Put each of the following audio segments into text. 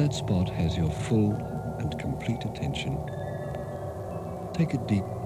that spot has your full and complete attention, take a deep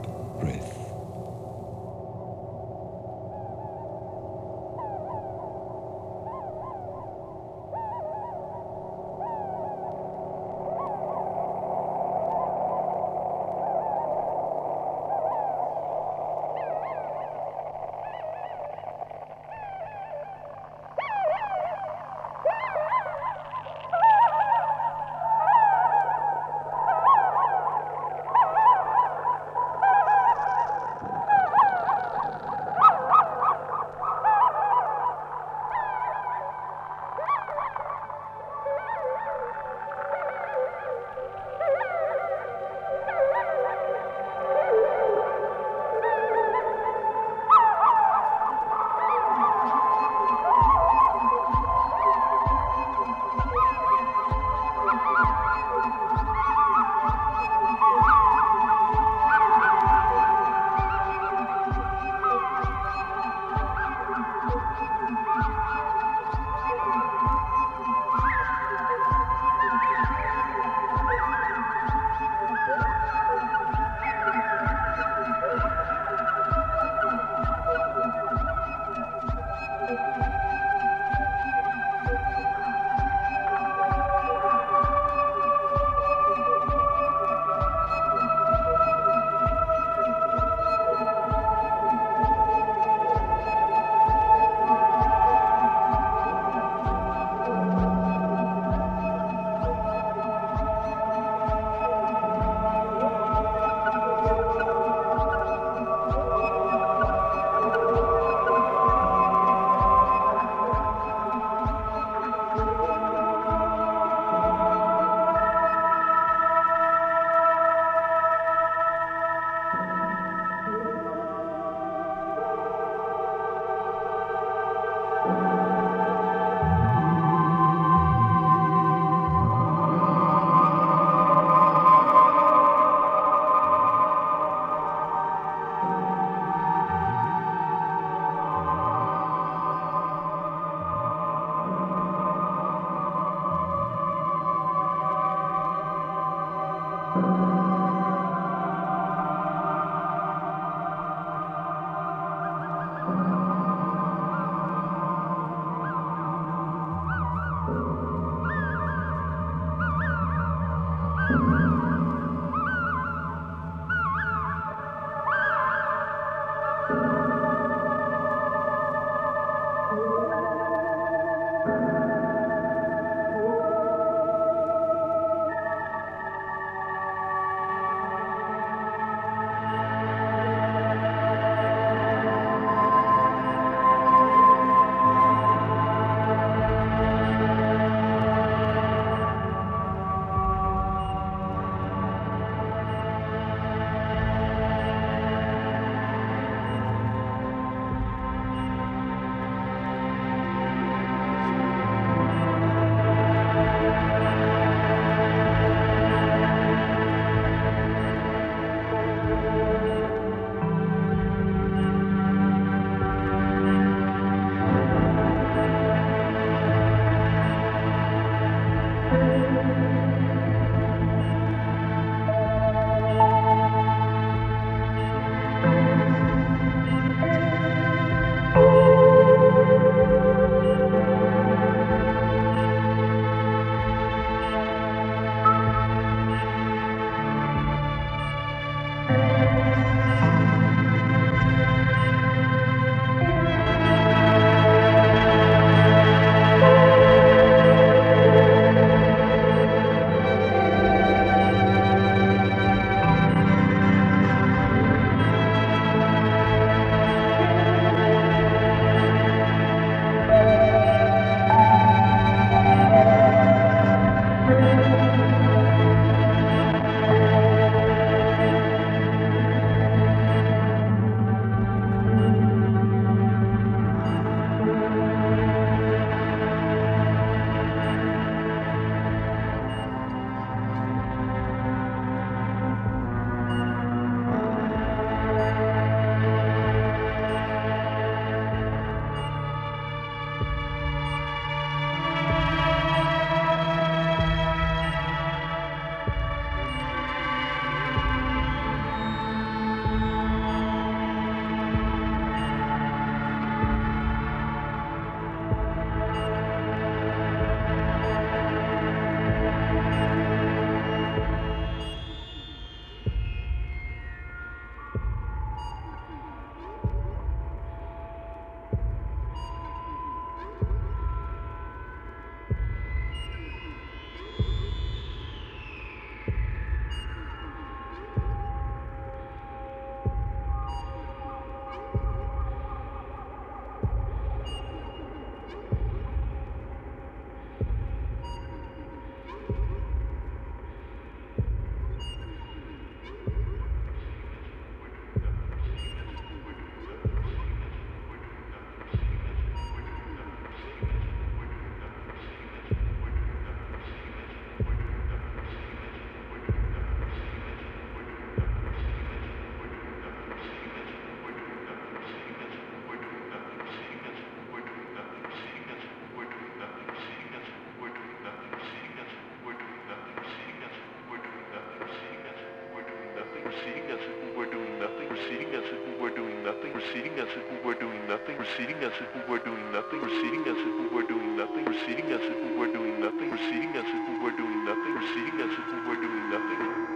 proceeding as if we were doing nothing, proceeding as if we were doing nothing, proceeding as if we were doing nothing, proceeding as if we were doing nothing, proceeding as if we were doing nothing, proceeding as if we were doing nothing.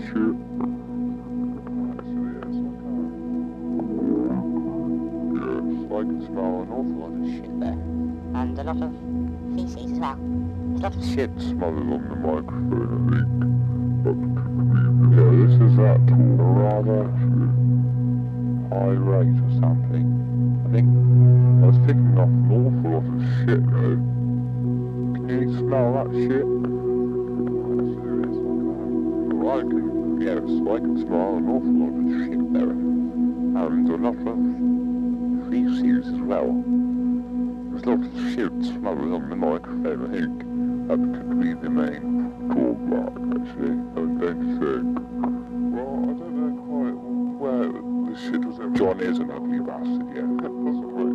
Shit? I can. Smell an awful lot of shit there. And a lot of feces as well. There's a lot of Shit smothered on the microphone, I think. But, yeah, this is that to a rather high rate or something. I think I was picking off an awful lot of shit though. Can you smell that shit? Actually, yes, I can. Well, I yes, I can smell an awful lot of shit there. And a lot of feces as well. There's lots of shit smothered on the microphone, I think. That could be the main drawback, actually, going to think. Well, I don't know quite where the shit was. John is an ugly bastard, yeah. Possibly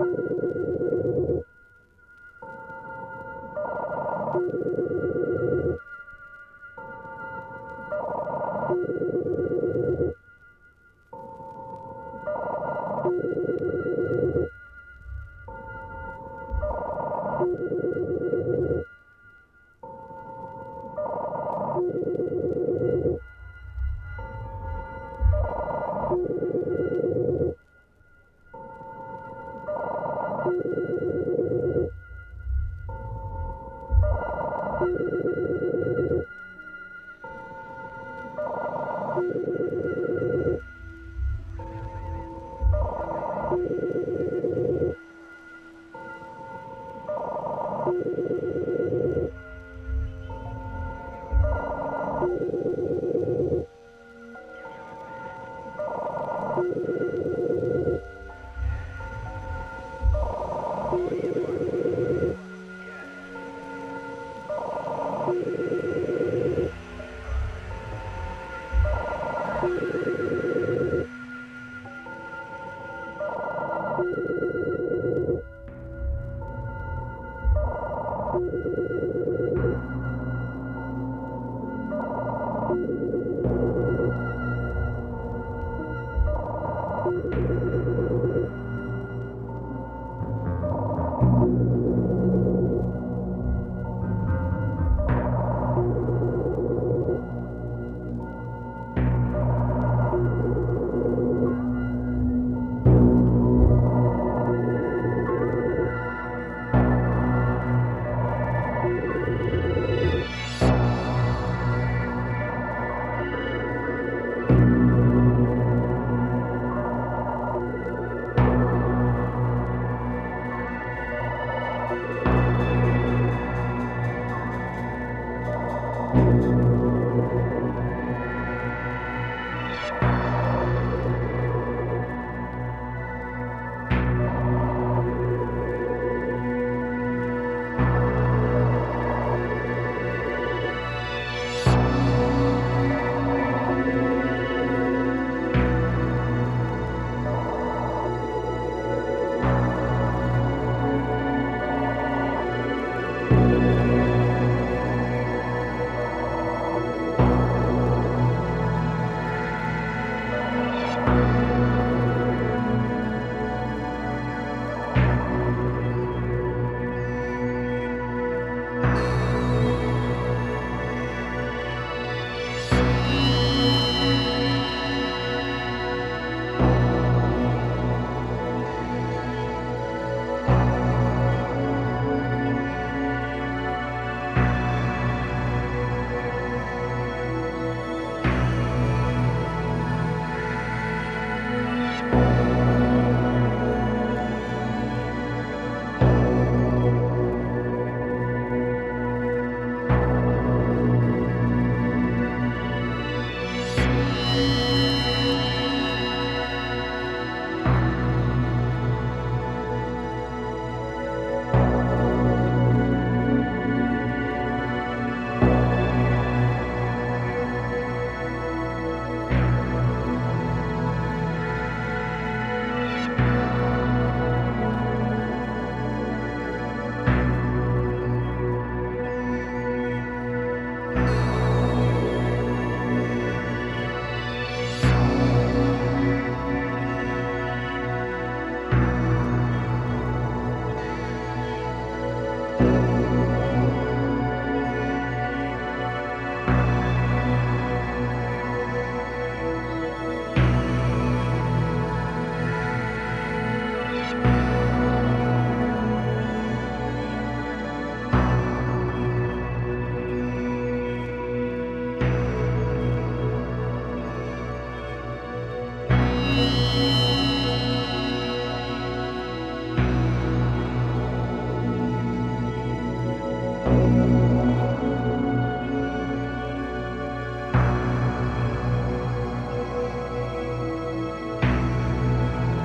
you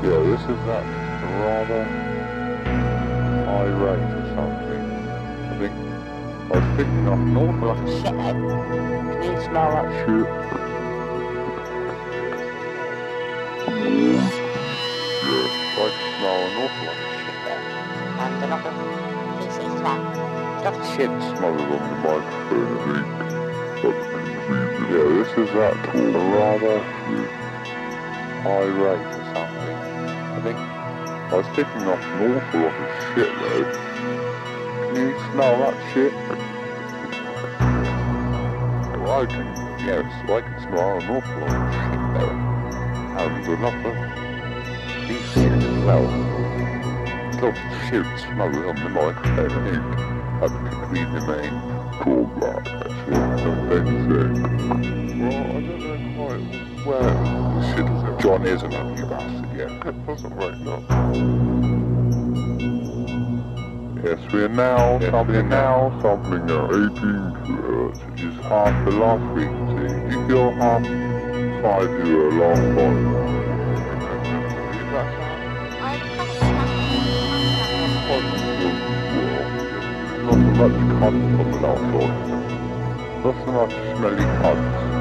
Yeah, this is that rather high rate or something. I think I was picking up an awful lot of Can you smell that? shit. Yeah, I can smell an awful lot of shit. And a lot of feces as well. A lot of Shit smothered on the microphone, I think. Yeah, this is that rather high was picking up an awful lot of shit though. Can you smell that shit? Well, I can, yes, I can smell an awful lot of shit there. And a lot of feces as well. Lots of shit smothered on the microphone, I think. That could be the main drawback, of anything. Well, I don't know quite where the shit is. John is an ugly bastard, It wasn't right, no. Yes, we are now yes, now sampling our 18 kilohertz, which is half the last frequency. You feel half five euro last time. I've Not so much cunt from the one. Not so much smelly cunts.